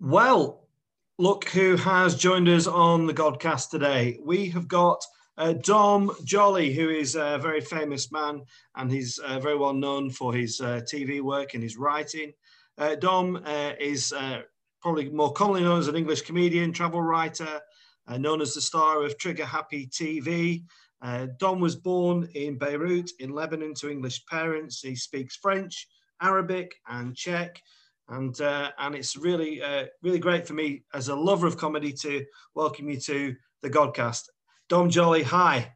Well, look who has joined us on the Godcast today. We have got uh, Dom Joly, who is a very famous man and he's uh, very well known for his uh, TV work and his writing. Uh, Dom uh, is uh, probably more commonly known as an English comedian, travel writer, known as the star of Trigger Happy TV. Dom was born in Beirut in Lebanon to English parents. He speaks French, Arabic, and Czech and uh, and it's really uh, really great for me as a lover of comedy to welcome you to the Godcast. Dom Joly, hi.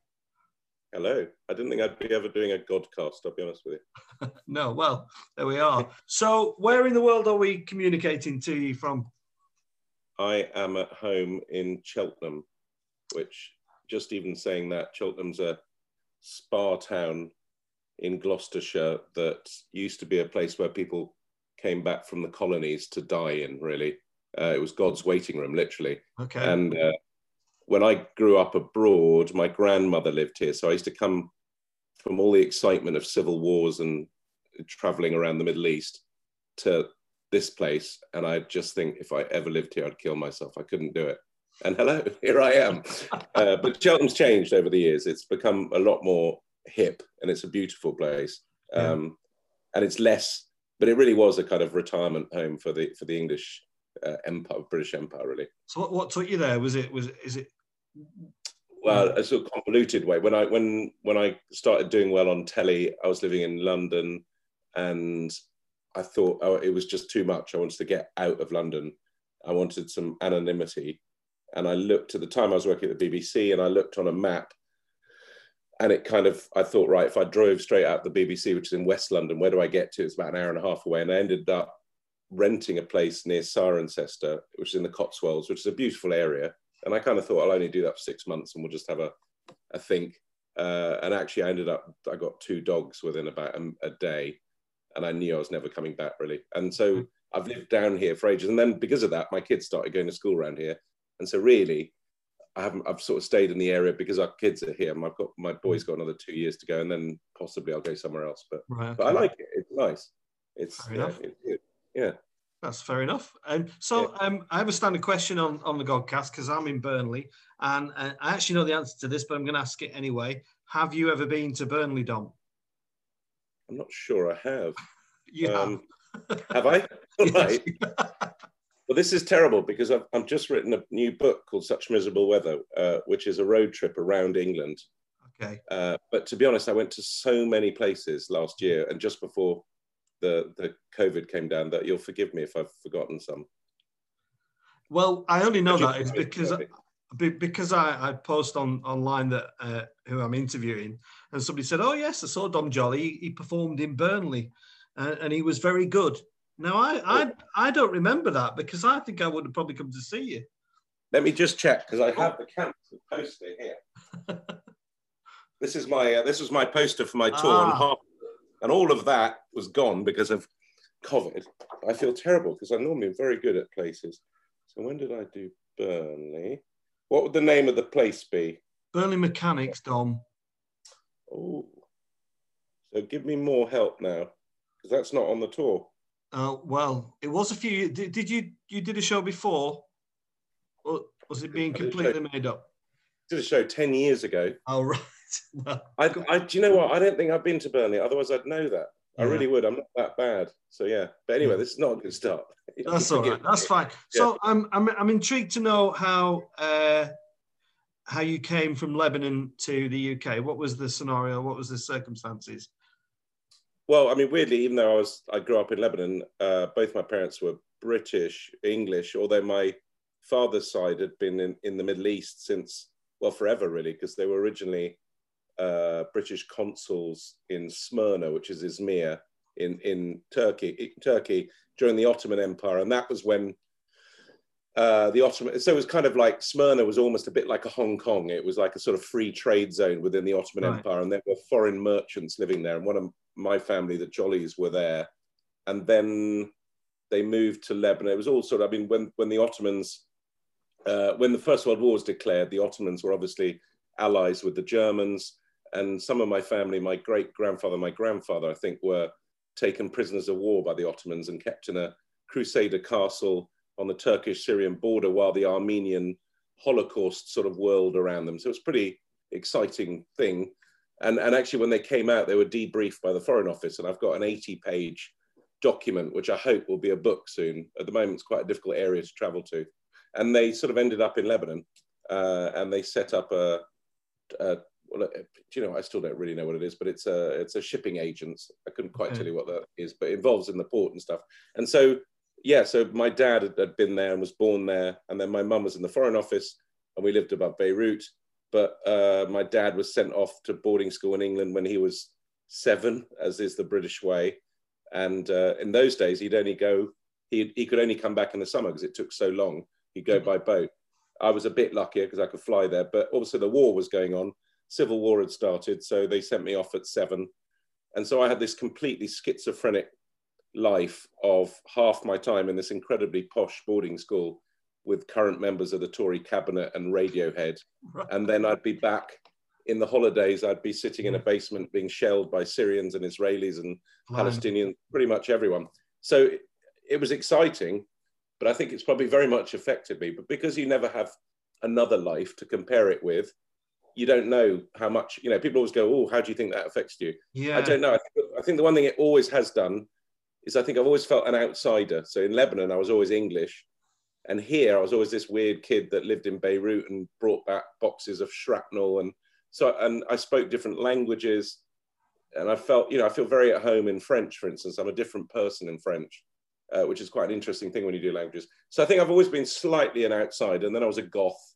Hello. I didn't think I'd be ever doing a Godcast. I'll be honest with you. no, well, there we are. So, where in the world are we communicating to you from? I am at home in Cheltenham, which just even saying that Cheltenham's a spa town in Gloucestershire that used to be a place where people came back from the colonies to die in, really. Uh, it was God's waiting room, literally. Okay. And uh, when I grew up abroad, my grandmother lived here. So I used to come from all the excitement of civil wars and traveling around the Middle East to this place. And I just think if I ever lived here, I'd kill myself. I couldn't do it. And hello, here I am. uh, but Cheltenham's changed over the years. It's become a lot more hip and it's a beautiful place. Um, yeah. And it's less but it really was a kind of retirement home for the for the English uh, empire, British Empire, really. So what, what took you there? Was it was is it? Well, a sort of convoluted way. When I when when I started doing well on telly, I was living in London, and I thought oh, it was just too much. I wanted to get out of London. I wanted some anonymity, and I looked at the time I was working at the BBC, and I looked on a map and it kind of I thought right if I drove straight out the BBC which is in West London where do I get to? It's about an hour and a half away. And I ended up renting a place near Cirencester which is in the Cotswolds which is a beautiful area. And I kind of thought I'll only do that for six months and we'll just have a, a think. Uh, and actually I ended up I got two dogs within about a, a, day and I knew I was never coming back really. And so mm. I've lived down here for ages. And then because of that my kids started going to school around here. And so really I haven't. I've sort of stayed in the area because our kids are here. I've got my boy's got another two years to go, and then possibly I'll go somewhere else. But right, okay. but I like it. It's nice. It's fair enough. It, it, yeah. That's fair enough. Um, so yeah. um, I have a standard question on, on the Godcast because I'm in Burnley, and uh, I actually know the answer to this, but I'm going to ask it anyway. Have you ever been to Burnley, Dom? I'm not sure I have. you um, have. have I? right. Well, this is terrible because I've, I've just written a new book called Such Miserable Weather, uh, which is a road trip around England. Okay. Uh, but to be honest, I went to so many places last year and just before the, the COVID came down that you'll forgive me if I've forgotten some. Well, I only know that it's because I, because I, I post on online that uh, who I'm interviewing, and somebody said, "Oh yes, I saw Dom Joly. He, he performed in Burnley, uh, and he was very good." Now, I, I, I don't remember that because I think I would have probably come to see you. Let me just check because I have the cancer poster here. this is my uh, this was my poster for my tour, ah. and, half, and all of that was gone because of COVID. I feel terrible because I'm normally very good at places. So when did I do Burnley? What would the name of the place be? Burnley Mechanics, Dom. Oh, so give me more help now because that's not on the tour. Uh, well, it was a few. Did, did, you you did a show before, or was it being completely made up? Did a show ten years ago. Oh right. Well, I, I, do you know what? I don't think I've been to Burnley. Otherwise, I'd know that. Yeah. I really would. I'm not that bad. So yeah. But anyway, this is not a good start. That's all right. That's fine. So yeah. I'm, I'm I'm intrigued to know how uh, how you came from Lebanon to the UK. What was the scenario? What was the circumstances? Well, I mean, weirdly, even though I was I grew up in Lebanon, uh, both my parents were British, English. Although my father's side had been in, in the Middle East since well forever, really, because they were originally uh, British consuls in Smyrna, which is Izmir in in Turkey, Turkey during the Ottoman Empire, and that was when uh, the Ottoman. So it was kind of like Smyrna was almost a bit like a Hong Kong. It was like a sort of free trade zone within the Ottoman right. Empire, and there were foreign merchants living there. And one of my family, the Jolys, were there, and then they moved to Lebanon. It was all sort of, I mean, when when the Ottomans, uh, when the First World War was declared, the Ottomans were obviously allies with the Germans, and some of my family, my great grandfather, my grandfather, I think, were taken prisoners of war by the Ottomans and kept in a Crusader castle on the Turkish-Syrian border while the Armenian Holocaust sort of whirled around them. So it's a pretty exciting thing. And, and actually, when they came out, they were debriefed by the Foreign Office, and I've got an 80-page document, which I hope will be a book soon. At the moment, it's quite a difficult area to travel to. And they sort of ended up in Lebanon, uh, and they set up a, a well, you know, I still don't really know what it is, but it's a it's a shipping agent. I couldn't quite okay. tell you what that is, but it involves in the port and stuff. And so, yeah, so my dad had, had been there and was born there, and then my mum was in the Foreign Office, and we lived above Beirut. But uh, my dad was sent off to boarding school in England when he was seven, as is the British way. And uh, in those days, he'd only go, he, he could only come back in the summer because it took so long. He'd go by boat. I was a bit luckier because I could fly there, but also the war was going on civil war had started, so they sent me off at seven. And so I had this completely schizophrenic life of half my time in this incredibly posh boarding school with current members of the Tory cabinet and Radiohead. And then I'd be back in the holidays, I'd be sitting in a mm. basement being shelled by Syrians and Israelis and Palestinians, pretty much everyone. So it was exciting, but I think it's probably very much affected me. But because you never have another life to compare it with, you don't know how much you know people always go oh how do you think that affects you? Yeah. i don't know. I think, I think, the one thing it always has done is i think i've always felt an outsider. So in lebanon i was always english and here i was always this weird kid that lived in beirut and brought back boxes of shrapnel and so and i spoke different languages and i felt you know i feel very at home in french for instance i'm a different person in french uh, which is quite an interesting thing when you do languages so i think i've always been slightly an outsider and then i was a goth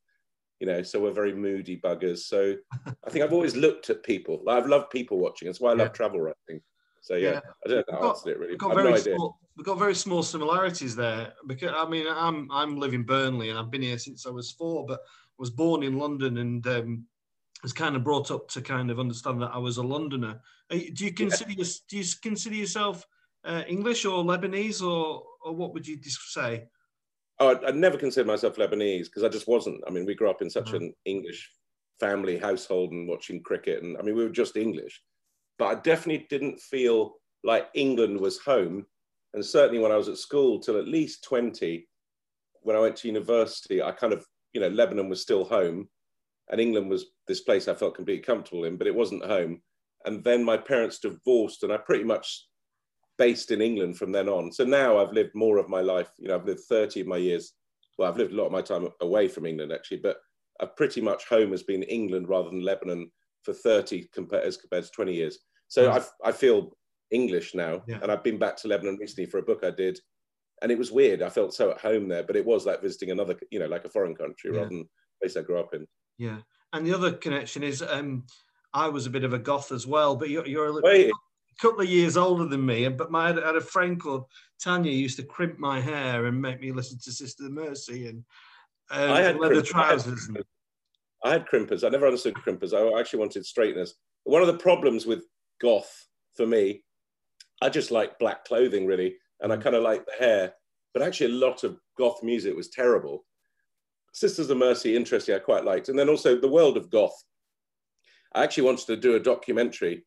you know, so we're very moody buggers. So I think I've always looked at people. Like, I've loved people watching. That's why I love travel writing. So yeah, yeah. I don't know how answered it really. Got, very no small, we've got very small similarities there. Because I mean, I'm I'm living Burnley and I've been here since I was four, but I was born in London and um, was kind of brought up to kind of understand that I was a Londoner. Do you consider yeah. do you consider yourself uh, English or Lebanese or or what would you say? Oh, I, never considered myself Lebanese because I just wasn't. I mean, we grew up in such mm-hmm. an English family household and watching cricket, and I mean, we were just English. But I definitely didn't feel like England was home. And certainly when I was at school till at least 20, when I went to university, I kind of, you know, Lebanon was still home and England was this place I felt completely comfortable in, but it wasn't home. And then my parents divorced, and I pretty much based in England from then on. So now I've lived more of my life, you know, I've lived 30 of my years. Well, I've lived a lot of my time away from England actually, but I've pretty much home has been England rather than Lebanon for 30 compared, as compared to 20 years. So hmm. I, I feel English now. Yeah. And I've been back to Lebanon recently for a book I did. And it was weird. I felt so at home there, but it was like visiting another, you know, like a foreign country yeah. rather than place I grew up in. Yeah. And the other connection is um, I was a bit of a goth as well, but you're, you're a little, couple of years older than me, but my, I had a friend called Tanya used to crimp my hair and make me listen to Sister Mercy and uh, I had leather trousers. I had, I had crimpers. I never understood crimpers. I actually wanted straighteners. One of the problems with goth for me, I just like black clothing really, and I mm. kind of like the hair. But actually, a lot of goth music was terrible. Sisters of Mercy, interesting, I quite liked. And then also the world of goth. I actually wanted to do a documentary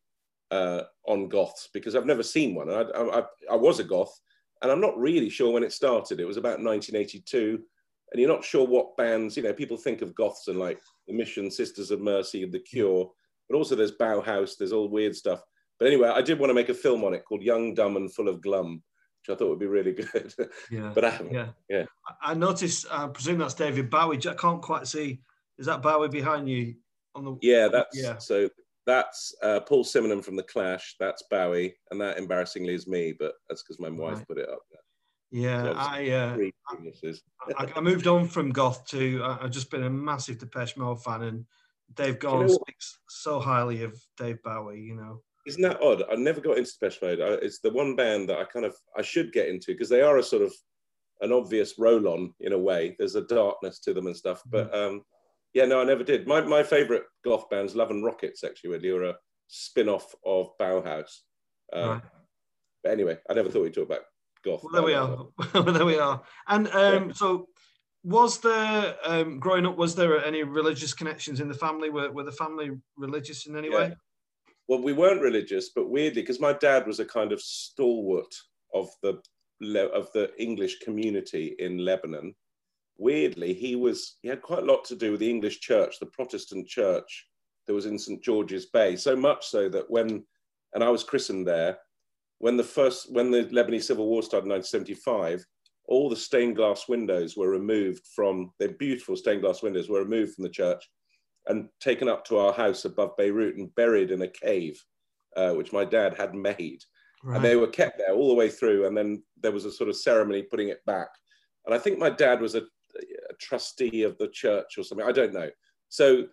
uh, on goths because I've never seen one. I, I, I, was a goth, and I'm not really sure when it started. It was about 1982, and you're not sure what bands. You know, people think of goths and like the Mission, Sisters of Mercy, and The Cure, but also there's Bauhaus. There's all weird stuff. But anyway, I did want to make a film on it called Young, Dumb, and Full of Glum, which I thought would be really good. Yeah. but I haven't. Yeah. Yeah. I noticed. I presume that's David Bowie. I can't quite see. Is that Bowie behind you? On the yeah, that's yeah. So that's uh, Paul Simonon from The Clash. That's Bowie, and that embarrassingly is me, but that's because my wife put it up there. Yeah, so I, uh, I, I, moved on from goth to uh, I've just been a massive Depeche Mode fan, and Dave Gahan you know speaks so highly of Dave Bowie. You know, isn't that odd? I never got into Depeche Mode. I, it's the one band that I kind of I should get into because they are a sort of an obvious roll-on in a way. There's a darkness to them and stuff, mm-hmm. but um, yeah, no, I never did. My, my favorite goth band's Love and Rockets, actually, where they were a spin off of Bauhaus. Um, right. But anyway, I never thought we'd talk about goth. Well, there we are. well, there we are. And um, yeah. so, was there, um, growing up, was there any religious connections in the family? Were, were the family religious in any yeah. way? Well, we weren't religious, but weirdly, because my dad was a kind of stalwart of the of the English community in Lebanon. Weirdly, he was he had quite a lot to do with the English church, the Protestant church that was in St George's Bay. So much so that when, and I was christened there, when the first when the Lebanese civil war started in 1975, all the stained glass windows were removed from their beautiful stained glass windows were removed from the church and taken up to our house above Beirut and buried in a cave, uh, which my dad had made. Right. And they were kept there all the way through. And then there was a sort of ceremony putting it back. And I think my dad was a, a trustee of the church or something. I don't know. So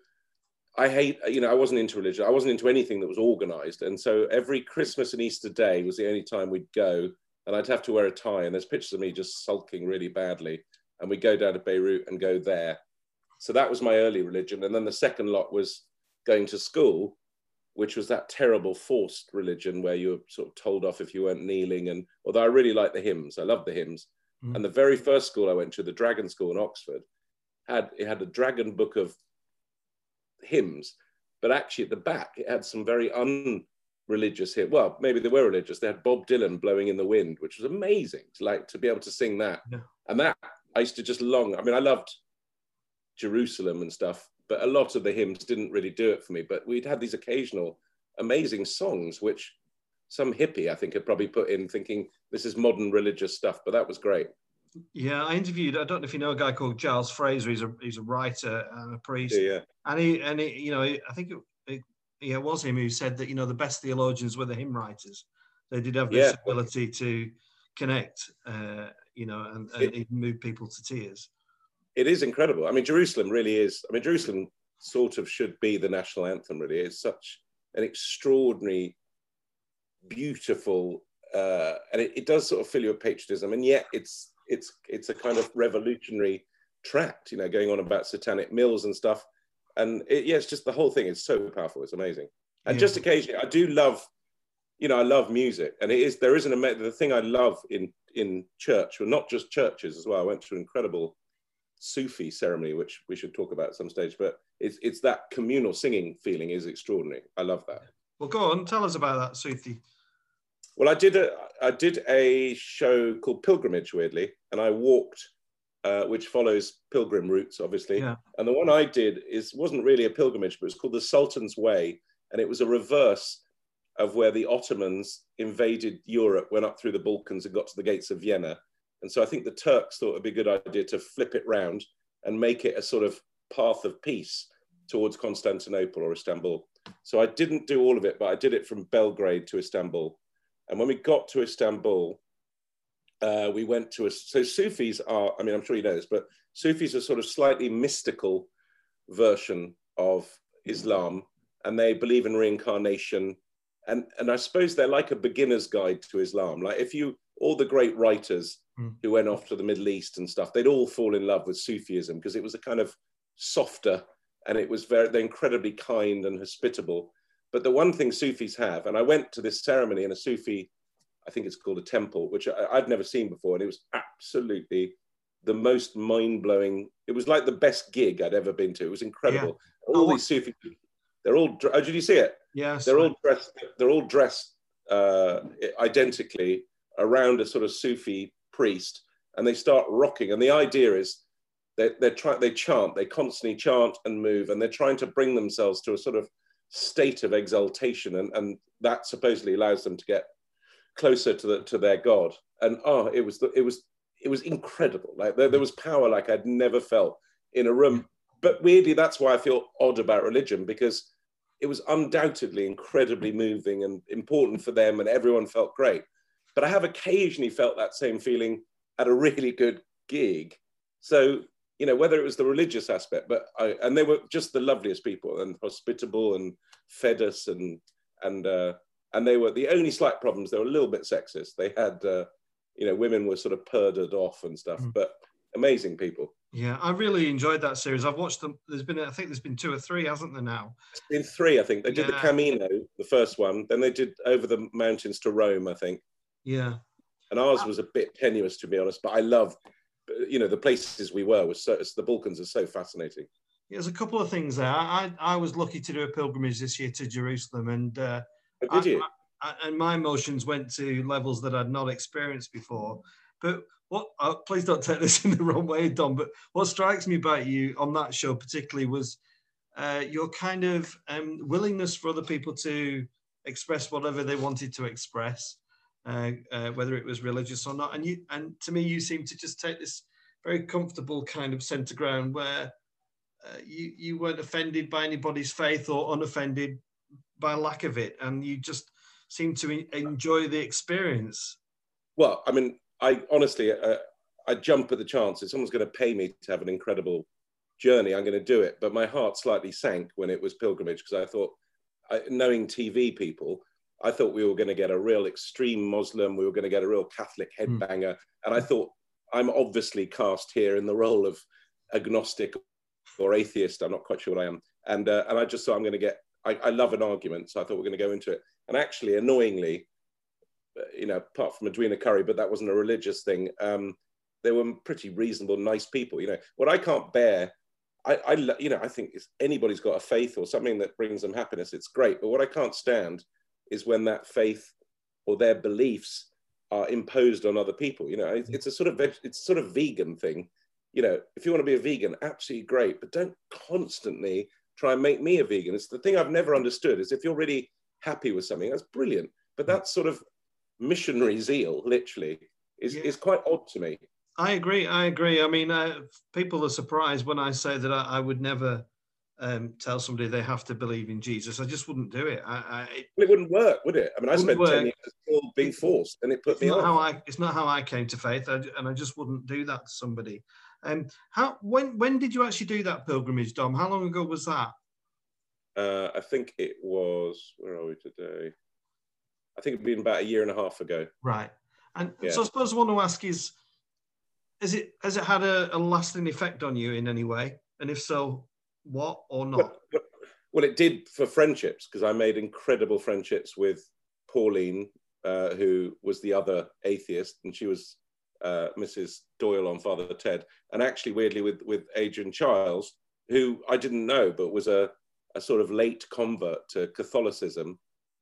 I hate, you know, I wasn't into religion. I wasn't into anything that was organized. And so every Christmas and Easter day was the only time we'd go. And I'd have to wear a tie. And there's pictures of me just sulking really badly. And we'd go down to Beirut and go there. So that was my early religion. And then the second lot was going to school, which was that terrible forced religion where you were sort of told off if you weren't kneeling. And although I really liked the hymns, I loved the hymns. Mm. And the very first school I went to, the Dragon School in Oxford, had it had a dragon book of hymns, but actually at the back it had some very unreligious hymns. Well, maybe they were religious. They had Bob Dylan blowing in the wind, which was amazing to like to be able to sing that. Yeah. And that I used to just long. I mean, I loved Jerusalem and stuff, but a lot of the hymns didn't really do it for me. But we'd had these occasional amazing songs, which some hippie I think had probably put in, thinking this is modern religious stuff. But that was great. Yeah, I interviewed. I don't know if you know a guy called Giles Fraser. He's a he's a writer and a priest. Yeah, yeah. And he and he, you know, I think it, it, yeah, it was him who said that you know the best theologians were the hymn writers. They did have this yeah. ability to connect, uh, you know, and, and move people to tears. It is incredible. I mean, Jerusalem really is. I mean, Jerusalem sort of should be the national anthem. Really, it's such an extraordinary, beautiful, uh, and it, it does sort of fill you with patriotism, and yet it's it's it's a kind of revolutionary tract, you know, going on about satanic mills and stuff. And it, yeah, it's just the whole thing is so powerful. It's amazing. And yeah. just occasionally, I do love, you know, I love music, and it is there is an the thing I love in in church, well, not just churches as well. I went to an incredible Sufi ceremony, which we should talk about at some stage, but it's it's that communal singing feeling is extraordinary. I love that. Well, go on, tell us about that Sufi well, I did a I did a show called Pilgrimage, weirdly, and I walked, uh, which follows pilgrim routes, obviously. Yeah. And the one I did is wasn't really a pilgrimage, but it's called the Sultan's Way, and it was a reverse of where the Ottomans invaded Europe, went up through the Balkans, and got to the gates of Vienna. And so I think the Turks thought it'd be a good idea to flip it round and make it a sort of path of peace towards Constantinople or Istanbul. So I didn't do all of it, but I did it from Belgrade to Istanbul. And when we got to Istanbul, uh, we went to a, so Sufis are, I mean, I'm sure you know this, but Sufis are sort of slightly mystical version of Islam, and they believe in reincarnation. And, and I suppose they're like a beginner's guide to Islam. Like if you, all the great writers mm. who went off to the Middle East and stuff, they'd all fall in love with Sufism because it was a kind of softer and it was very, they're incredibly kind and hospitable. But the one thing Sufis have, and I went to this ceremony in a Sufi, I think it's called a temple, which I, would never seen before, and it was absolutely the most mind blowing. It was like the best gig I'd ever been to. It was incredible. Yeah. All oh, these Sufi, they're all. Oh, did you see it? Yes. They're all dressed. They're all dressed uh, identically around a sort of Sufi priest, and they start rocking. And the idea is they're, they're trying. They chant. They constantly chant and move, and they're trying to bring themselves to a sort of state of exaltation, and, and that supposedly allows them to get closer to the, to their God. And oh, it was it was it was incredible. Like there, there was power like I'd never felt in a room. But weirdly, that's why I feel odd about religion because it was undoubtedly incredibly moving and important for them, and everyone felt great. But I have occasionally felt that same feeling at a really good gig. So you know, whether it was the religious aspect, but I, and they were just the loveliest people and hospitable and fed us and, and, uh, and they were the only slight problems. They were a little bit sexist. They had, uh, you know, women were sort of purred off and stuff, mm. but amazing people. Yeah, I really enjoyed that series. I've watched them. There's been, I think, there's been two or three, hasn't there now? It's been three, I think. They did yeah. the Camino, the first one. Then they did Over the Mountains to Rome, I think. Yeah. And ours was a bit tenuous, to be honest. But I love you know the places we were was so the Balkans are so fascinating. There's a couple of things there. I I was lucky to do a pilgrimage this year to Jerusalem, and uh, oh, did you? and my emotions went to levels that I'd not experienced before. But what? Uh, please don't take this in the wrong way, Dom. But what strikes me about you on that show particularly was uh, your kind of um, willingness for other people to express whatever they wanted to express, uh, uh, whether it was religious or not. And you, and to me, you seem to just take this very comfortable kind of center ground where uh, you you weren't offended by anybody's faith or unoffended by lack of it, and you just seem to enjoy the experience. Well, I mean, I honestly, uh, I jump at the chance if someone's going to pay me to have an incredible journey, I'm going to do it. But my heart slightly sank when it was pilgrimage because I thought, I, knowing TV people, I thought we were going to get a real extreme Muslim, we were going to get a real Catholic hmm. headbanger, mm. and I thought I'm obviously cast here in the role of agnostic or atheist. I'm not quite sure what I am, and uh, and I just thought I'm going to get. I, I love an argument, so I thought we we're going to go into it. And actually, annoyingly, uh, you know, apart from Edwina Currie, but that wasn't a religious thing. Um, they were pretty reasonable, nice people. You know, what I can't bear I, I, you know, I think if anybody's got a faith or something that brings them happiness, it's great. But what I can't stand is when that faith or their beliefs are imposed on other people. You know, it's, it's a sort of it's sort of vegan thing. You know, if you want to be a vegan, absolutely great, but don't constantly try and make me a vegan. It's the thing I've never understood is if you're really happy with something, that's brilliant. But that sort of missionary zeal, literally, is, yeah. is quite odd to me. I agree. I agree. I mean, uh, people are surprised when I say that I, I would never um, tell somebody they have to believe in Jesus. I just wouldn't do it. I, I, it, well, it wouldn't work, would it? I mean, I spent work. ten years still being forced, and it put it's me not off. How I, it's not how I came to faith, I, and I just wouldn't do that to somebody. Um, how when when did you actually do that pilgrimage, Dom? How long ago was that? Uh, I think it was. Where are we today? I think it'd been about a year and a half ago. Right. And yeah. so I suppose I want to ask is has it has it had a, a, lasting effect on you in any way? And if so, what or not? Well, well it did for friendships because I made incredible friendships with Pauline, uh, who was the other atheist, and she was uh, Mrs. Doyle on Father Ted, and actually weirdly with with Adrian Chiles, who I didn't know but was a a sort of late convert to Catholicism,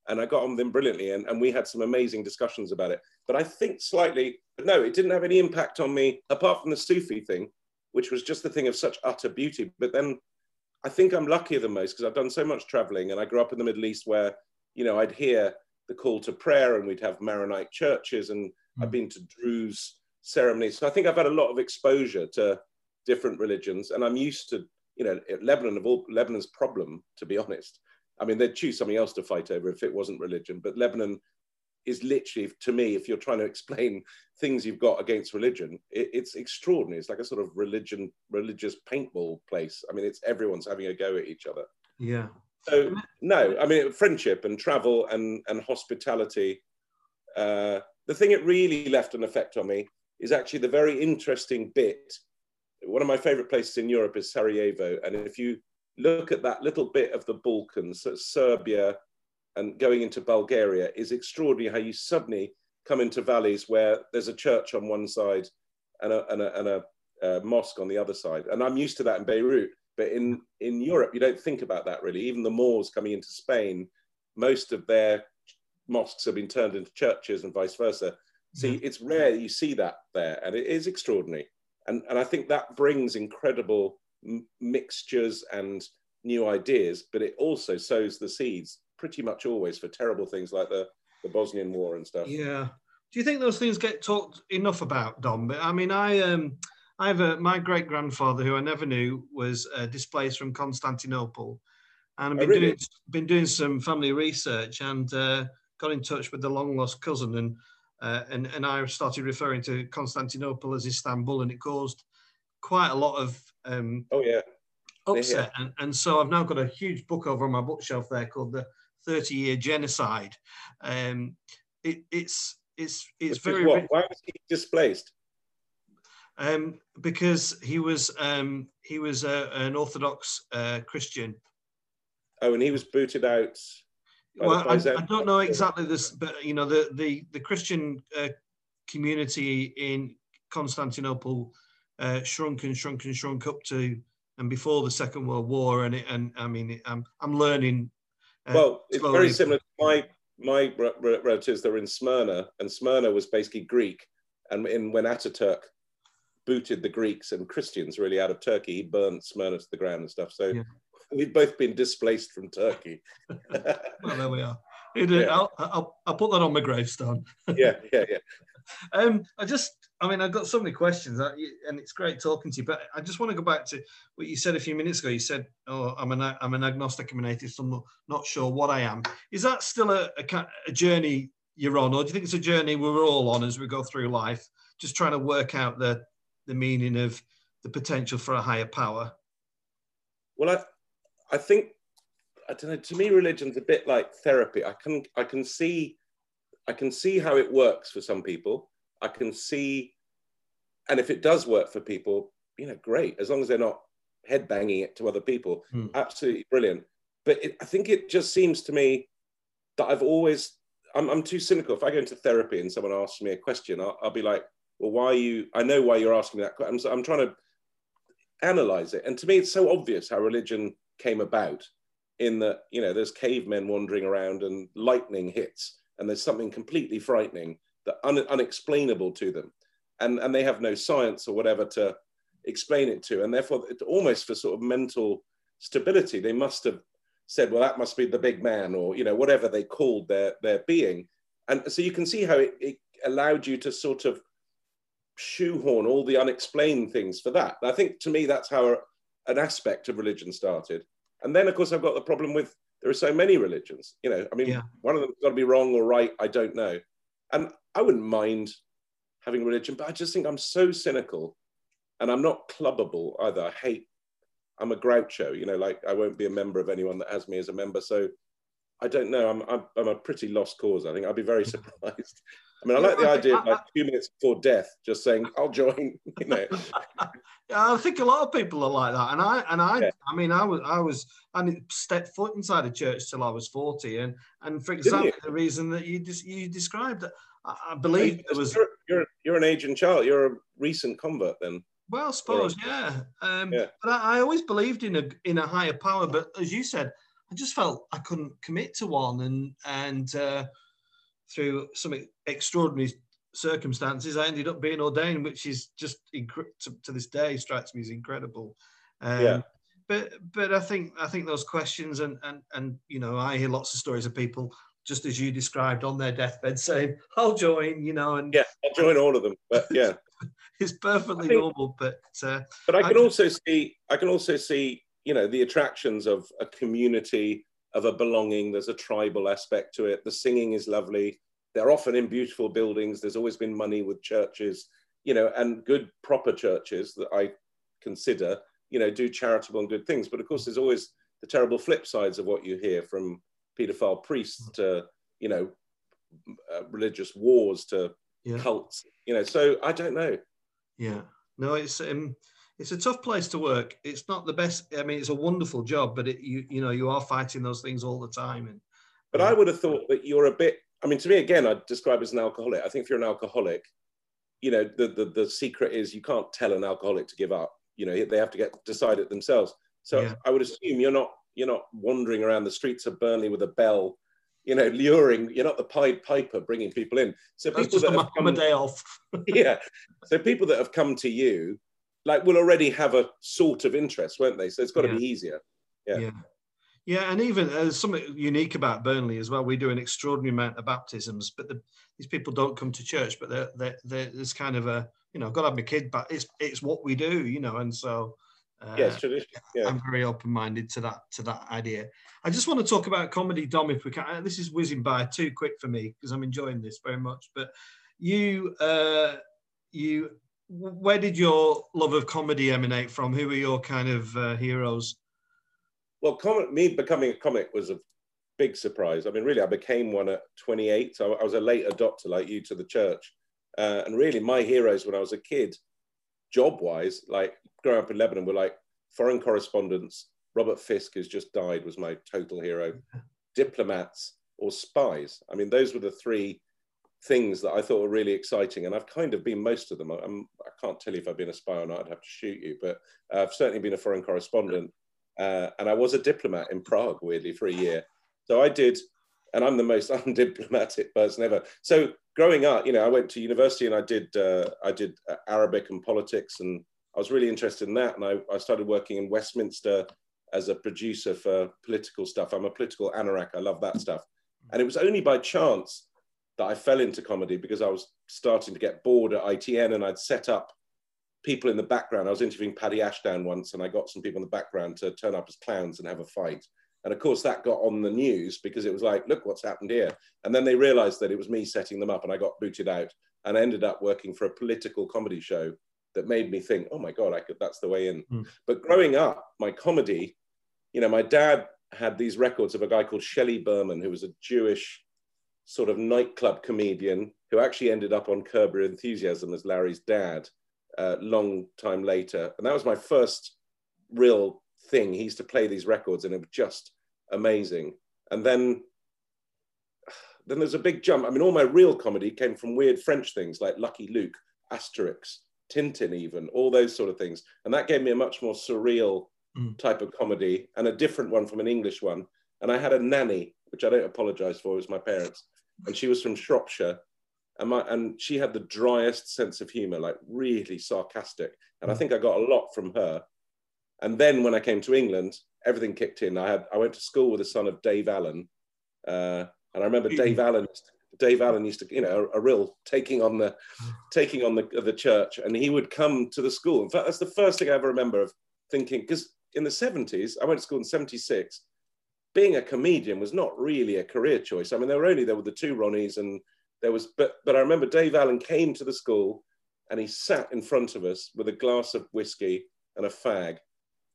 and I got on with him brilliantly, and, and we had some amazing discussions about it. But I think slightly no, it didn't have any impact on me apart from the Sufi thing, which was just the thing of such utter beauty. But then I think I'm luckier than most because I've done so much traveling and I grew up in the Middle East where, you know, I'd hear the call to prayer and we'd have Maronite churches and mm. I've been to Druze ceremonies. So I think I've had a lot of exposure to different religions and I'm used to, you know, Lebanon of all Lebanon's problem, to be honest. I mean, they'd choose something else to fight over if it wasn't religion, but Lebanon is literally to me if you're trying to explain things you've got against religion it, it's extraordinary. It's like a sort of religion religious paintball place. I mean it's everyone's having a go at each other. Yeah. So no i mean friendship and travel and and hospitality uh, the thing it really left an effect on me is actually the very interesting bit. One of my favorite places in europe is sarajevo and if you look at that little bit of the balkans so serbia and going into Bulgaria is extraordinary how you suddenly come into valleys where there's a church on one side and a, and a, and a, a mosque on the other side. And I'm used to that in Beirut, but in, in Europe, you don't think about that really. Even the Moors coming into Spain, most of their mosques have been turned into churches and vice versa. See, it's rare you see that there, and it is extraordinary. And, and I think that brings incredible m- mixtures and new ideas, but it also sows the seeds pretty much always for terrible things like the, the Bosnian War and stuff. Yeah. Do you think those things get talked enough about, Dom? I mean, I um, I have a, my great grandfather who I never knew was uh, displaced from Constantinople, and I've oh, been, oh, really? doing, been doing some family research and uh, got in touch with the long lost cousin, and uh, and and I started referring to Constantinople as Istanbul, and it caused quite a lot of um, oh yeah upset, yeah. and and so I've now got a huge book over on my bookshelf there called the 30 year genocide. Um, it, it's it's it's very. Why was he displaced? Um, because he was um, he was uh, an Orthodox uh, Christian. Oh, and he was booted out. Well, I, I, don't know exactly this, but you know the the the Christian uh, community in Constantinople uh, shrunk and shrunk and shrunk up to and before the Second World War, and it, and I mean I'm I'm learning uh, well, it's very similar to my my relatives that were in Smyrna, and Smyrna was basically Greek. And in, when Ataturk booted the Greeks and Christians really out of Turkey, he burned Smyrna to the ground and stuff. So yeah. we've both been displaced from Turkey. well, there we are. Yeah. I'll, I'll, I'll, put that on my gravestone. yeah, yeah, yeah. Um, I just, I mean, I've got so many questions, and it's great talking to you. But I just want to go back to what you said a few minutes ago. You said, "Oh, I'm an I'm an agnostic, I'm an atheist. I'm not, not sure what I am." Is that still a, a, a journey you're on, or do you think it's a journey we're all on as we go through life, just trying to work out the the meaning of the potential for a higher power? Well, I I think I don't know. To me, religion's a bit like therapy. I can I can see I can see how it works for some people. I can see, and if it does work for people, you know, great. As long as they're not head banging it to other people, hmm. absolutely brilliant. But it, I think it just seems to me that I've always, I'm, I'm, too cynical. If I go into therapy and someone asks me a question, I'll, I'll be like, well, why are you, I know why you're asking me that question. I'm, I'm trying to analyze it. And to me, it's so obvious how religion came about in that, you know, there's cavemen wandering around and lightning hits and there's something completely frightening that un- unexplainable to them. And and they have no science or whatever to explain it to. And therefore it, almost for sort of mental stability they must have said well that must be the big man or you know whatever they called their their being. And so you can see how it, it allowed you to sort of shoehorn all the unexplained things for that. And i think to me that's how an aspect of religion started. And then of course i've got the problem with there are so many religions. You know, I mean, yeah. one of them's got to be wrong or right. I don't know. And I wouldn't mind having religion, but I just think I'm so cynical and I'm not clubbable either. I hate, I'm a groucho, you know, like I won't be a member of anyone that has me as a member. So I don't know. I'm, I'm, I'm a pretty lost cause. I think I'd be very surprised. I mean, I like the idea of like two minutes before death, just saying, I'll join, you know. Yeah, I think a lot of people are like that, and I and I yeah. I mean I was I was I stepped foot inside a church till I was forty, and and for exactly the reason that you just you described, I, I believe there was. You're, you're, you're an aging child. You're a recent convert, then. Well, I suppose, yeah. Um, yeah. But I, I, always believed in a in a higher power. But as you said, I just felt I couldn't commit to one, and and uh, through some extraordinary circumstances, I ended up being ordained, which is just inc- to, to, this day strikes me as incredible. Um, yeah. But but I think I think those questions and and and you know I hear lots of stories of people just as you described on their deathbed saying I'll join you know and yeah I'll join all of them but yeah it's perfectly think, normal but uh, but I can I, also see I can also see you know the attractions of a community of a belonging there's a tribal aspect to it the singing is lovely they're often in beautiful buildings. There's always been money with churches, you know, and good proper churches that I consider, you know, do charitable and good things. But of course, there's always the terrible flip sides of what you hear from paedophile priests to, you know, uh, religious wars to yeah. cults, you know. So I don't know. Yeah, no, it's um, it's a tough place to work. It's not the best. I mean, it's a wonderful job, but it, you you know you are fighting those things all the time. And but I would have thought that you're a bit I mean, to me, again, I'd describe as an alcoholic. I think if you're an alcoholic, you know, the, the, the secret is you can't tell an alcoholic to give up. You know, they have to get decide it themselves. So yeah. I would assume you're not you're not wandering around the streets of Burnley with a bell, you know, luring. You're not the Pied Piper bringing people in. So That's people that have come, a day off. yeah. So people that have come to you, like, will already have a sort of interest, won't they? So it's got to yeah. be easier. Yeah. yeah. Yeah, and even uh, something unique about Burnley as well. We do an extraordinary amount of baptisms, but the, these people don't come to church. But they're, they're, they're, there's kind of a you know, I've got to have my kid, but it's it's what we do, you know, and so. Uh, yes, tradition. Yeah. I'm very open-minded to that to that idea. I just want to talk about comedy, Dom, if we can. Uh, this is whizzing by too quick for me because I'm enjoying this very much. But you, uh, you, where did your love of comedy emanate from? Who were your kind of uh, heroes? Well, comic, me becoming a comic was a big surprise. I mean, really, I became one at 28. So I was a late adopter like you to the church. Uh, and really, my heroes when I was a kid, job wise, like growing up in Lebanon, were like foreign correspondents. Robert Fisk, who's just died, was my total hero. Diplomats or spies. I mean, those were the three things that I thought were really exciting. And I've kind of been most of them. I'm, can't tell you if I've been a spy or not, I'd have to shoot you, but I've certainly been a foreign correspondent. Uh, and I was a diplomat in Prague, weirdly, for a year. So I did and I'm the most undiplomatic person ever. So growing up, you know, I went to university and I did uh, I did uh, Arabic and politics, and I was really interested in that. And I, I started working in Westminster as a producer for political stuff. I'm a political anorak. I love that stuff. And it was only by chance that I fell into comedy because I was starting to get bored at ITN and I'd set up people in the background. I was interviewing Paddy Ashdown once and I got some people in the background to turn up as clowns and have a fight. And of course, that got on the news because it was like, look what's happened here. And then they realized that it was me setting them up and I got booted out and I ended up working for a political comedy show that made me think, oh my God, I could, that's the way in. Mm. But growing up, my comedy, you know, my dad had these records of a guy called Shelley Berman, who was a Jewish sort of nightclub comedian who actually ended up on Curb Your Enthusiasm as Larry's dad uh, long time later. And that was my first real thing. He used to play these records and it was just amazing. And then then there's a big jump. I mean, all my real comedy came from weird French things like Lucky Luke, Asterix, Tintin, even all those sort of things. And that gave me a much more surreal mm. type of comedy and a different one from an English one. And I had a nanny, which I don't apologize for, it was my parents. And she was from Shropshire. And, my, and she had the driest sense of humor, like really sarcastic. And I mm. think I got a lot from her. And then when I came to England, everything kicked in. I had I went to school with the son of Dave Allen, uh, and I remember Dave Allen. Dave Allen used to, you know, a, a, real taking on the taking on the the church, and he would come to the school. In fact, that's the first thing I ever remember of thinking because in the seventies, I went to school in seventy six. Being a comedian was not really a career choice. I mean, there were only there were the two Ronnies, and there was, but but I remember Dave Allen came to the school, and he sat in front of us with a glass of whiskey and a fag,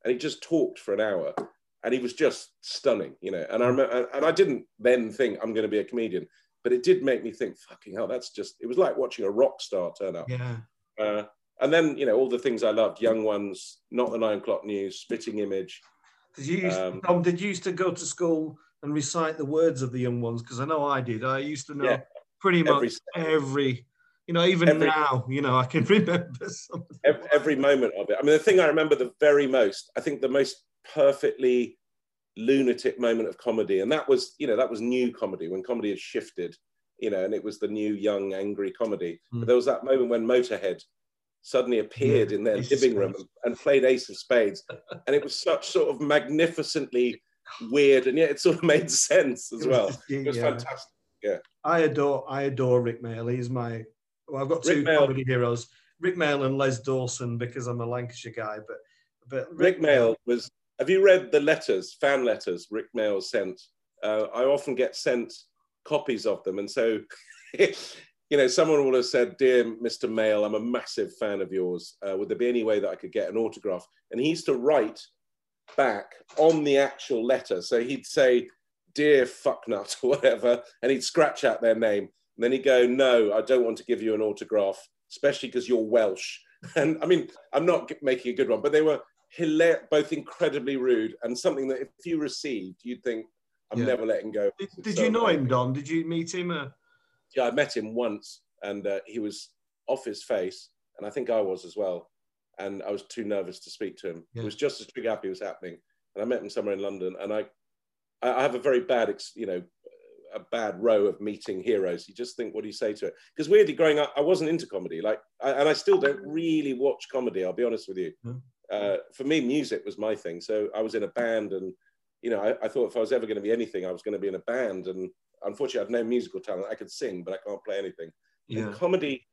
and he just talked for an hour and he was just stunning, you know. And I remember, and I didn't then think I'm going to be a comedian, but it did make me think, fucking hell, that's just. It was like watching a rock star turn up. Yeah. Uh, and then you know all the things I loved, young ones, not the nine o'clock news, spitting image. Did you used, um, Dom? Did you used to go to school and recite the words of the young ones? Because I know I did. I used to know yeah, pretty much every, every you know, even every, now, you know, I can remember every, every, moment of it. I mean, the thing I remember the very most, I think the most perfectly lunatic moment of comedy, and that was, you know, that was new comedy when comedy had shifted, you know, and it was the new, young, angry comedy. Mm. But there was that moment when Motorhead suddenly appeared in their Ace living room and played Ace of Spades, and it was such sort of magnificently weird, and yet it sort of made sense as well. It was yeah. fantastic. Yeah, I adore, I adore Rik Mayall. He's my well, I've got two comedy heroes, Rick Mayall and Les Dawson, because I'm a Lancashire guy. But but Rik, Rik Mayall was. Have you read the letters, fan letters Rick Mayall sent? Uh, I often get sent copies of them, and so. you know, someone would have said, "Dear Mr. Mayall, I'm a massive fan of yours. Uh, would there be any way that I could get an autograph?" And he used to write back on the actual letter. So he'd say, "Dear fucknut" or whatever, and he'd scratch out their name. And then he'd go, No, I don't want to give you an autograph, especially because you're Welsh. And I mean, I'm not making a good one, but they were hilarious, both incredibly rude and something that if you received, you'd think, I'm yeah. never letting go. Did, did so you know him, Dom? Did you meet him? Uh... Yeah, I met him once and uh, he was off his face. And I think I was as well. And I was too nervous to speak to him. Yeah. It was just as trigger happy was happening. And I met him somewhere in London. And I, I have a very bad, you know, a bad row of meeting heroes. You just think, what do you say to it? Because weirdly, growing up, I wasn't into comedy. Like, I, and I still don't really watch comedy. I'll be honest with you. Hmm. Uh, for me, music was my thing. So I was in a band, and you know, I, I thought if I was ever going to be anything, I was going to be in a band. And unfortunately, I have no musical talent. I could sing, but I can't play anything. Yeah. And comedy,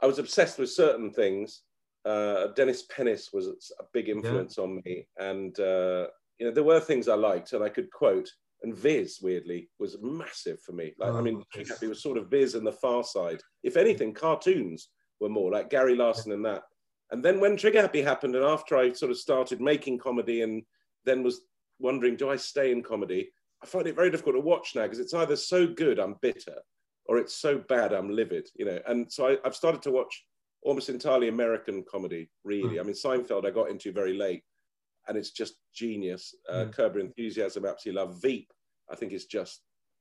I was obsessed with certain things. Uh, Dennis Pennis was a big influence yeah. on me, and uh, you know, there were things I liked, and I could quote and Viz, weirdly, was massive for me. Like, oh, I mean, it was sort of Viz and the Far Side. If anything, cartoons were more like Gary Larson and that. And then when Trigger Happy happened, and after I sort of started making comedy and then was wondering, do I stay in comedy? I find it very difficult to watch now because it's either so good I'm bitter, or it's so bad I'm livid. You know, and so I, have started to watch almost entirely American comedy. Really, mm. I mean, Seinfeld I got into very late, and it's just genius. Uh, mm. Curb Your Enthusiasm, absolutely love. Veep, I think it's just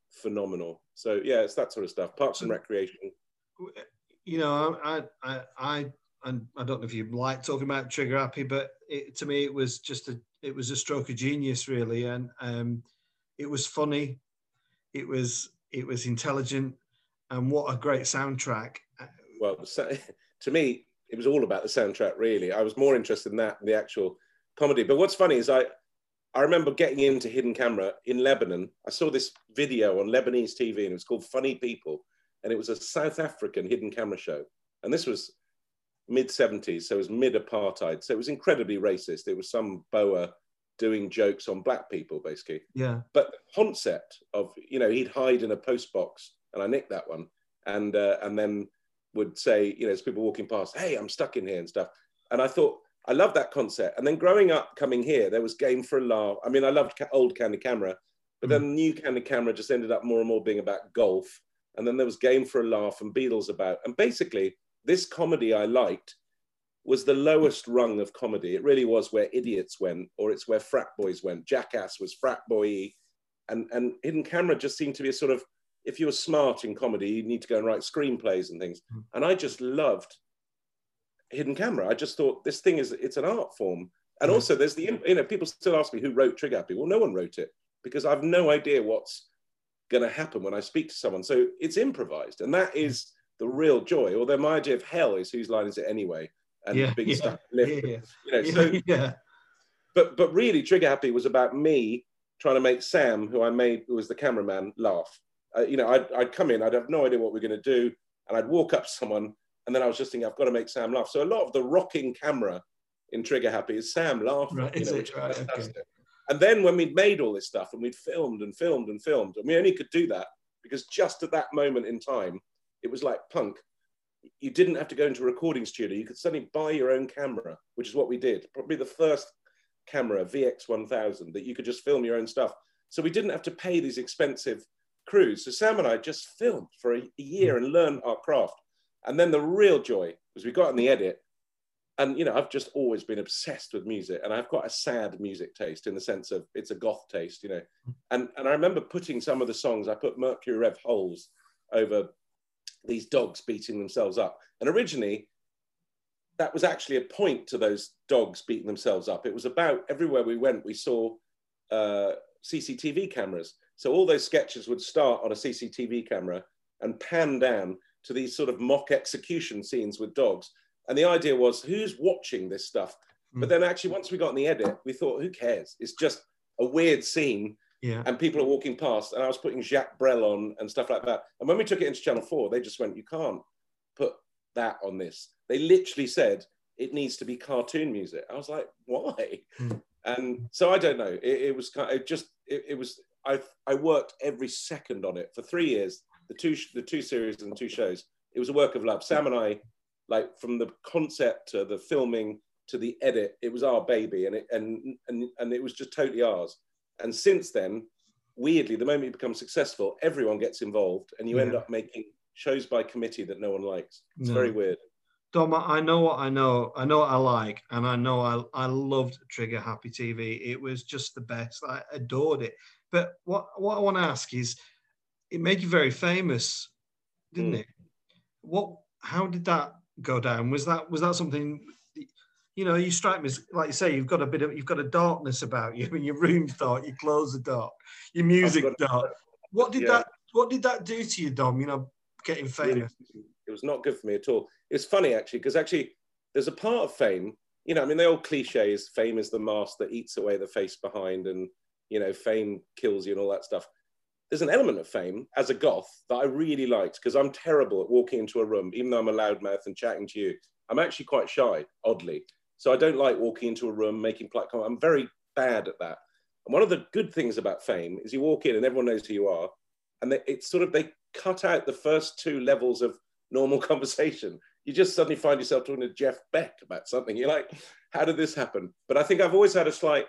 phenomenal. So yeah, it's that sort of stuff. Parks and Recreation. You know, I, I, I, I don't know if you like talking about Trigger Happy, but it, to me, it was just a, it was a stroke of genius, really, and um, it was funny. it was it was intelligent, and what a great soundtrack. Well, to me, it was all about the soundtrack. Really, I was more interested in that than the actual comedy. But what's funny is I I remember getting into hidden camera in Lebanon. I saw this video on Lebanese TV, and it was called Funny People, and it was a South African hidden camera show. And this was mid 70s, so it was mid apartheid. So it was incredibly racist. It was some boa doing jokes on black people, basically. Yeah. But the concept of, you know, he'd hide in a post box, and I nicked that one, and uh, and then would say, you know, as people walking past, hey, I'm stuck in here and stuff. And I thought, I love that concept. And then growing up, coming here, there was Game for a Laugh. I mean, I loved old Candid Camera, but mm. then new Candid Camera just ended up more and more being about golf. And then there was Game for a Laugh and Beadle's About. And basically, this comedy I liked was the lowest rung of comedy. It really was where idiots went, or it's where frat boys went. Jackass was frat boy, and and Hidden Camera just seemed to be a sort of if you were smart in comedy, you need to go and write screenplays and things. Mm. And I just loved Hidden Camera. I just thought this thing is it's an art form. And mm. also, there's the you know people still ask me who wrote Trigger Happy. Well, no one wrote it because I've no idea what's going to happen when I speak to someone. So it's improvised, and that is the real joy. Although my idea of hell is whose line is it anyway, and yeah, being yeah, stuck in. Yeah, you know, so yeah. But but really, Trigger Happy was about me trying to make Sam, who I made, who was the cameraman, laugh. Uh, you know, I'd, I'd come in, I'd have no idea what we are going to do, and I'd walk up to someone, and then I was just thinking, I've got to make Sam laugh. So a lot of the rocking camera in Trigger Happy is Sam laughing. Right, you know, it, right, okay. And then when we'd made all this stuff and we'd filmed and filmed and filmed, and we only could do that because just at that moment in time, it was like punk. You didn't have to go into a recording studio. You could suddenly buy your own camera, which is what we did. Probably the first camera, VX1000, that you could just film your own stuff. So we didn't have to pay these expensive crews. So Sam and I just filmed for a year and learned our craft. And then the real joy was we got in the edit. And, you know, I've just always been obsessed with music and I've got a sad music taste in the sense of it's a goth taste, you know. And, and I remember putting some of the songs, I put Mercury Rev holes over these dogs beating themselves up. And originally, that was actually a point to those dogs beating themselves up. It was about everywhere we went, we saw uh, CCTV cameras. So all those sketches would start on a CCTV camera and pan down to these sort of mock execution scenes with dogs. And the idea was, who's watching this stuff? But hmm. then actually, once we got in the edit, we thought, who cares? It's just a weird scene. Yeah. And people are walking past, and I was putting Jacques Brel on and stuff like that. And when we took it into Channel 4, they just went, You can't put that on this. They literally said, It needs to be cartoon music. I was like, Why? Mm. And so I don't know. It, it was kind of it just, it, it was, I I worked every second on it for three years. The two the two series and two shows. It was a work of love. Sam and I, like from the concept to the filming to the edit, it was our baby, and it and and and it was just totally ours. And since then, weirdly, the moment you become successful, everyone gets involved, and you yeah. end up making shows by committee that no one likes. It's no. very weird. Dom, I know what I know. I know what I like, and I know I, I loved Trigger Happy TV. It was just the best. I adored it. But what what I want to ask is, it made you very famous, didn't mm. it? What? How did that go down? Was that was that something? You know, you strike me as like you say, you've got a bit of you've got a darkness about you. I mean, your room's dark, your clothes are dark, your music dark. What did yeah. that What did that do to you, Dom? You know, getting famous. It was not good for me at all. It's funny actually because actually there's a part of fame. You know, I mean, the old cliche is fame is the mask that eats away the face behind, and you know, fame kills you and all that stuff. There's an element of fame as a goth that I really liked because I'm terrible at walking into a room, even though I'm a loudmouth and chatting to you. I'm actually quite shy, oddly. So I don't like walking into a room, making polite comments. I'm very bad at that. And one of the good things about fame is you walk in and everyone knows who you are. And they, it's sort of, they cut out the first two levels of normal conversation. You just suddenly find yourself talking to Jeff Beck about something. You're like, how did this happen? But I think I've always had a slight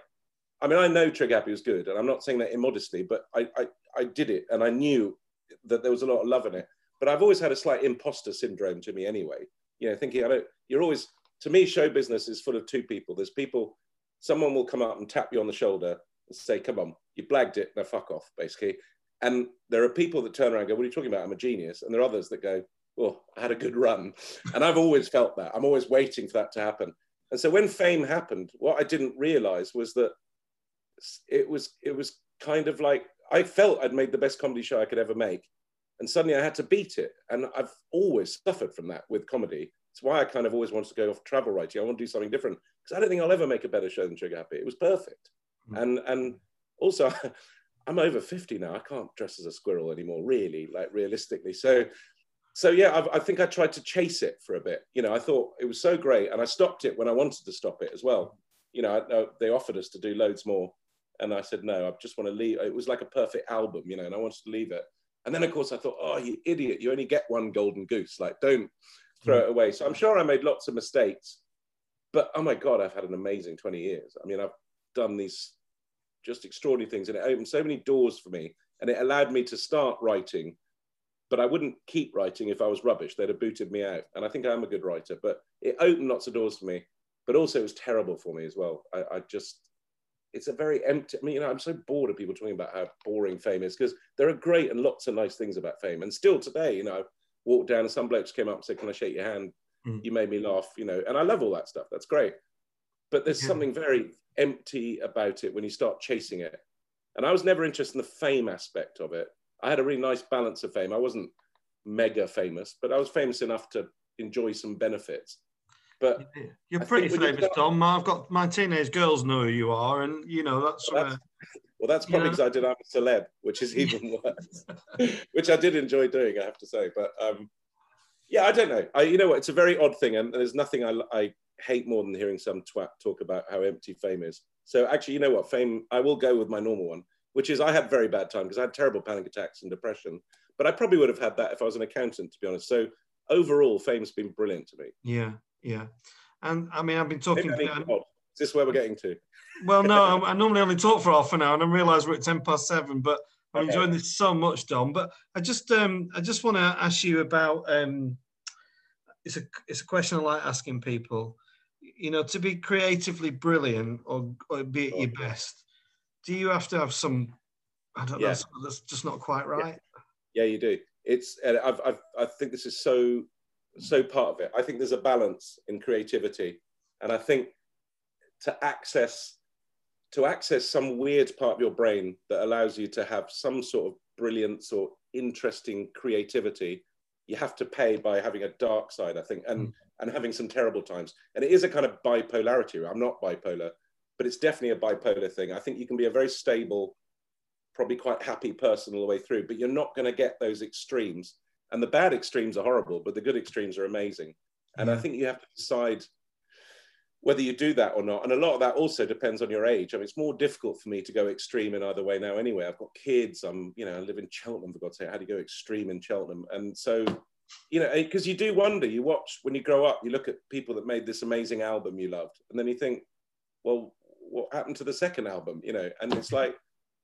I mean, I know Trigger Happy was good, and I'm not saying that immodestly, but I, I, I did it, and I knew that there was a lot of love in it. But I've always had a slight imposter syndrome to me anyway. You know, thinking I don't. You're always to me, show business is full of two people. There's people. Someone will come up and tap you on the shoulder and say, "Come on, you blagged it. Now fuck off," basically. And there are people that turn around and go, "What are you talking about? I'm a genius." And there are others that go, "Well, I had a good run," and I've always felt that. I'm always waiting for that to happen. And so when fame happened, what I didn't realize was that it was it was kind of like I felt I'd made the best comedy show I could ever make. And suddenly I had to beat it. And I've always suffered from that with comedy. It's why I kind of always wanted to go off travel writing. I want to do something different because I don't think I'll ever make a better show than Trigger Happy. It was perfect. Mm. And and also I'm over 50 now. I can't dress as a squirrel anymore, really, like realistically. So so yeah, I've, i think I tried to chase it for a bit. You know, I thought it was so great, and I stopped it when I wanted to stop it as well. You know, I, they offered us to do loads more, and I said no. I just want to leave. It was like a perfect album, you know, and I wanted to leave it. And then of course I thought, oh, you idiot! You only get one golden goose. Like, don't throw mm. it away. So I'm sure I made lots of mistakes, but oh my god, I've had an amazing 20 years. I mean, I've done these just extraordinary things, and it opened so many doors for me, and it allowed me to start writing but I wouldn't keep writing if I was rubbish. They'd have booted me out. And I think I'm a good writer, but it opened lots of doors for me. But also, it was terrible for me as well. I, I just, it's a very empty. I mean, you know, I'm so bored of people talking about how boring fame is because there are great and lots of nice things about fame. And still today, you know, walked down and some blokes came up and said, "Can I shake your hand?" Mm. You made me laugh, you know, and I love all that stuff. That's great. But there's yeah. something very empty about it when you start chasing it. And I was never interested in the fame aspect of it. I had a really nice balance of fame. I wasn't mega famous, but I was famous enough to enjoy some benefits. But you're pretty famous, Dom. I've got my teenage girls know who you are, and you know that's. Well, that's, well, that's probably because I did. I'm a celeb, which is even worse. which I did enjoy doing, I have to say. But um, yeah, I don't know. I, you know what? It's a very odd thing, and there's nothing I, I hate more than hearing some twat talk about how empty fame is. So actually, you know what? Fame. I will go with my normal one which is I had very bad time because I had terrible panic attacks and depression. But I probably would have had that if I was an accountant, to be honest. So overall, fame's been brilliant to me. Yeah, yeah. And I mean, I've been talking. Maybe, to, is this where we're getting to? Well, no, I, I, normally only talk for half an hour, and I realise we're at ten past seven. But I'm okay. enjoying this so much, Dom. But I just, um, I just want to ask you about. Um, it's a, it's a question I like asking people. You know, to be creatively brilliant or, or be at your best, do you have to have some? I don't yeah. know. That's just not quite right. Yeah, yeah you do. It's. I've, I've, I think this is so, so part of it. I think there's a balance in creativity, and I think to access, to access some weird part of your brain that allows you to have some sort of brilliance or interesting creativity, you have to pay by having a dark side. I think, and mm. and having some terrible times. And it is a kind of bipolarity. I'm not bipolar but it's definitely a bipolar thing. I think you can be a very stable, probably quite happy person all the way through, but you're not going to get those extremes. And the bad extremes are horrible, but the good extremes are amazing. And yeah. I think you have to decide whether you do that or not. And a lot of that also depends on your age. I mean, it's more difficult for me to go extreme in either way now anyway. I've got kids. I'm, you know, I live in Cheltenham, for God's sake. How do you go extreme in Cheltenham? And so, you know, because you do wonder, you watch when you grow up, you look at people that made this amazing album you loved, and then you think, well, what happened to the second album? You know, and it's like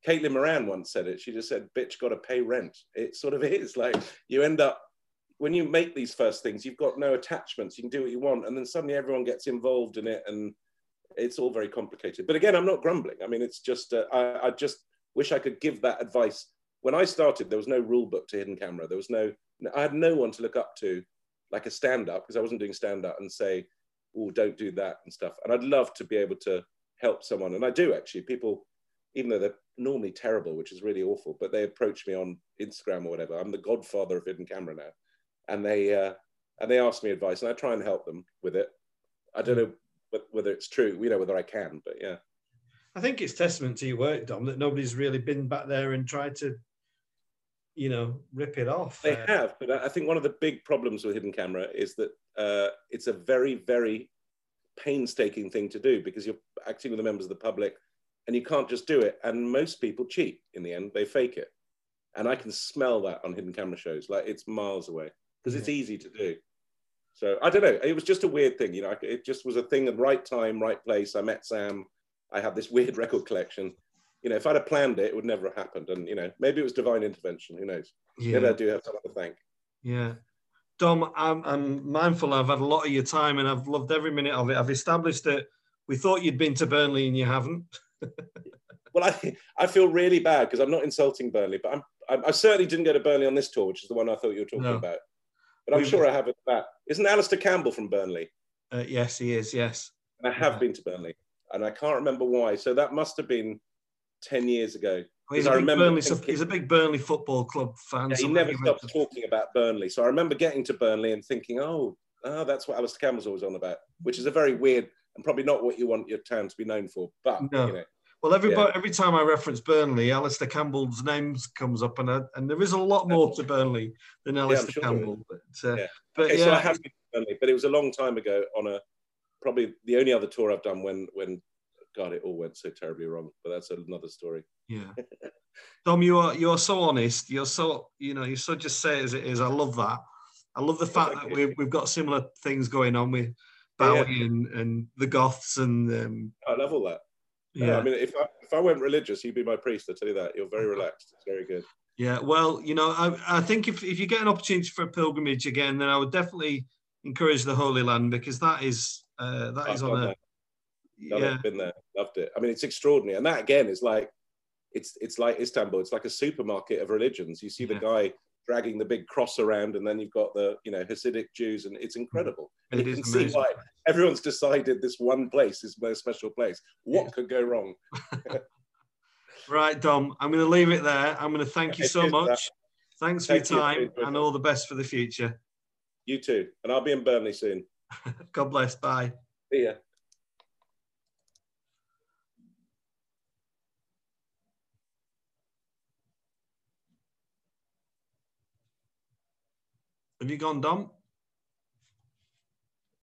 Caitlin Moran once said it. She just said, "Bitch, got to pay rent." It sort of is like you end up when you make these first things, you've got no attachments. You can do what you want, and then suddenly everyone gets involved in it, and it's all very complicated. But again, I'm not grumbling. I mean, it's just uh, I, I just wish I could give that advice. When I started, there was no rule book to hidden camera. There was no. I had no one to look up to, like a stand up, because I wasn't doing stand up and say, "Oh, don't do that" and stuff. And I'd love to be able to help someone, and I do actually. People, even though they're normally terrible, which is really awful, but they approach me on Instagram or whatever. I'm the godfather of hidden camera now, and they uh, and they ask me advice, and I try and help them with it. I don't know whether it's true, you know, whether I can, but yeah. I think it's testament to your work, Dom, that nobody's really been back there and tried to, you know, rip it off. They uh, have, but I think one of the big problems with hidden camera is that uh, it's a very, very painstaking thing to do because you're acting with the members of the public and you can't just do it. And most people cheat in the end, they fake it. And I can smell that on hidden camera shows, like it's miles away because it's easy to do. So I don't know. It was just a weird thing, you know. It just was a thing at right time, right place. I met Sam. I had this weird record collection. You know, if I'd have planned it, it would never have happened. And you know, maybe it was divine intervention. Who knows? Yeah. Maybe I do have someone to thank. Yeah. Dom, I'm, I'm mindful I've had a lot of your time and I've loved every minute of it. I've established that we thought you'd been to Burnley and you haven't. well, I, I feel really bad because I'm not insulting Burnley, but I'm, I, I, certainly didn't go to Burnley on this tour, which is the one I thought you were talking no. about. But I'm We've, sure I have it that. Isn't Alastair Campbell from Burnley? Uh, yes, he is, yes. And I have yeah. been to Burnley and I can't remember why. So that must have been 10 years ago. Well, he's, a remember Burnley, thinking- he's a big Burnley Football Club fan. Yeah, he never stopped just- talking about Burnley. So I remember getting to Burnley and thinking, oh, oh, that's what Alastair Campbell's always on about, which is a very weird and probably not what you want your town to be known for. But No. you know, Well, every every time I reference Burnley, Alastair Campbell's name comes up, and I, and there is a lot more to Burnley than Alastair sure. Campbell. But uh, Yeah. but okay, yeah, so I have been to Burnley, but it was a long time ago on a probably the only other tour I've done when when God it all went so terribly wrong. But that's another story. yeah. Dom, you are you're so honest. You're so you know you so just say it as it is. I love that. I love the fact that we've we've got similar things going on with Yeah, yeah. Bowie and, and the Goths and um, I love all that. Yeah. I mean, if I if I went religious, you'd be my priest. I tell you that. You're very relaxed. It's very good. Yeah, well, you know, I, I think if, if you get an opportunity for a pilgrimage again, then I would definitely encourage the Holy Land because that is uh, that is I've on a. Done yeah been there, loved it. I mean, it's extraordinary, and that again is like, it's it's like Istanbul. It's like a supermarket of religions. You see the Yeah. guy dragging the big cross around, and then you've got the you know Hasidic Jews, and it's mm-hmm. incredible. And It you is can see amazing. why everyone's decided this one place is their special place. What could go wrong? Right, Dom, I'm going to leave it there. I'm going to thank you Okay, so uh, much. Zach. Thanks Thank for you. your time Enjoyed and all the best for the future. You too, and I'll be in Burnley soon. God bless. Bye. See ya. Have you gone, Dom?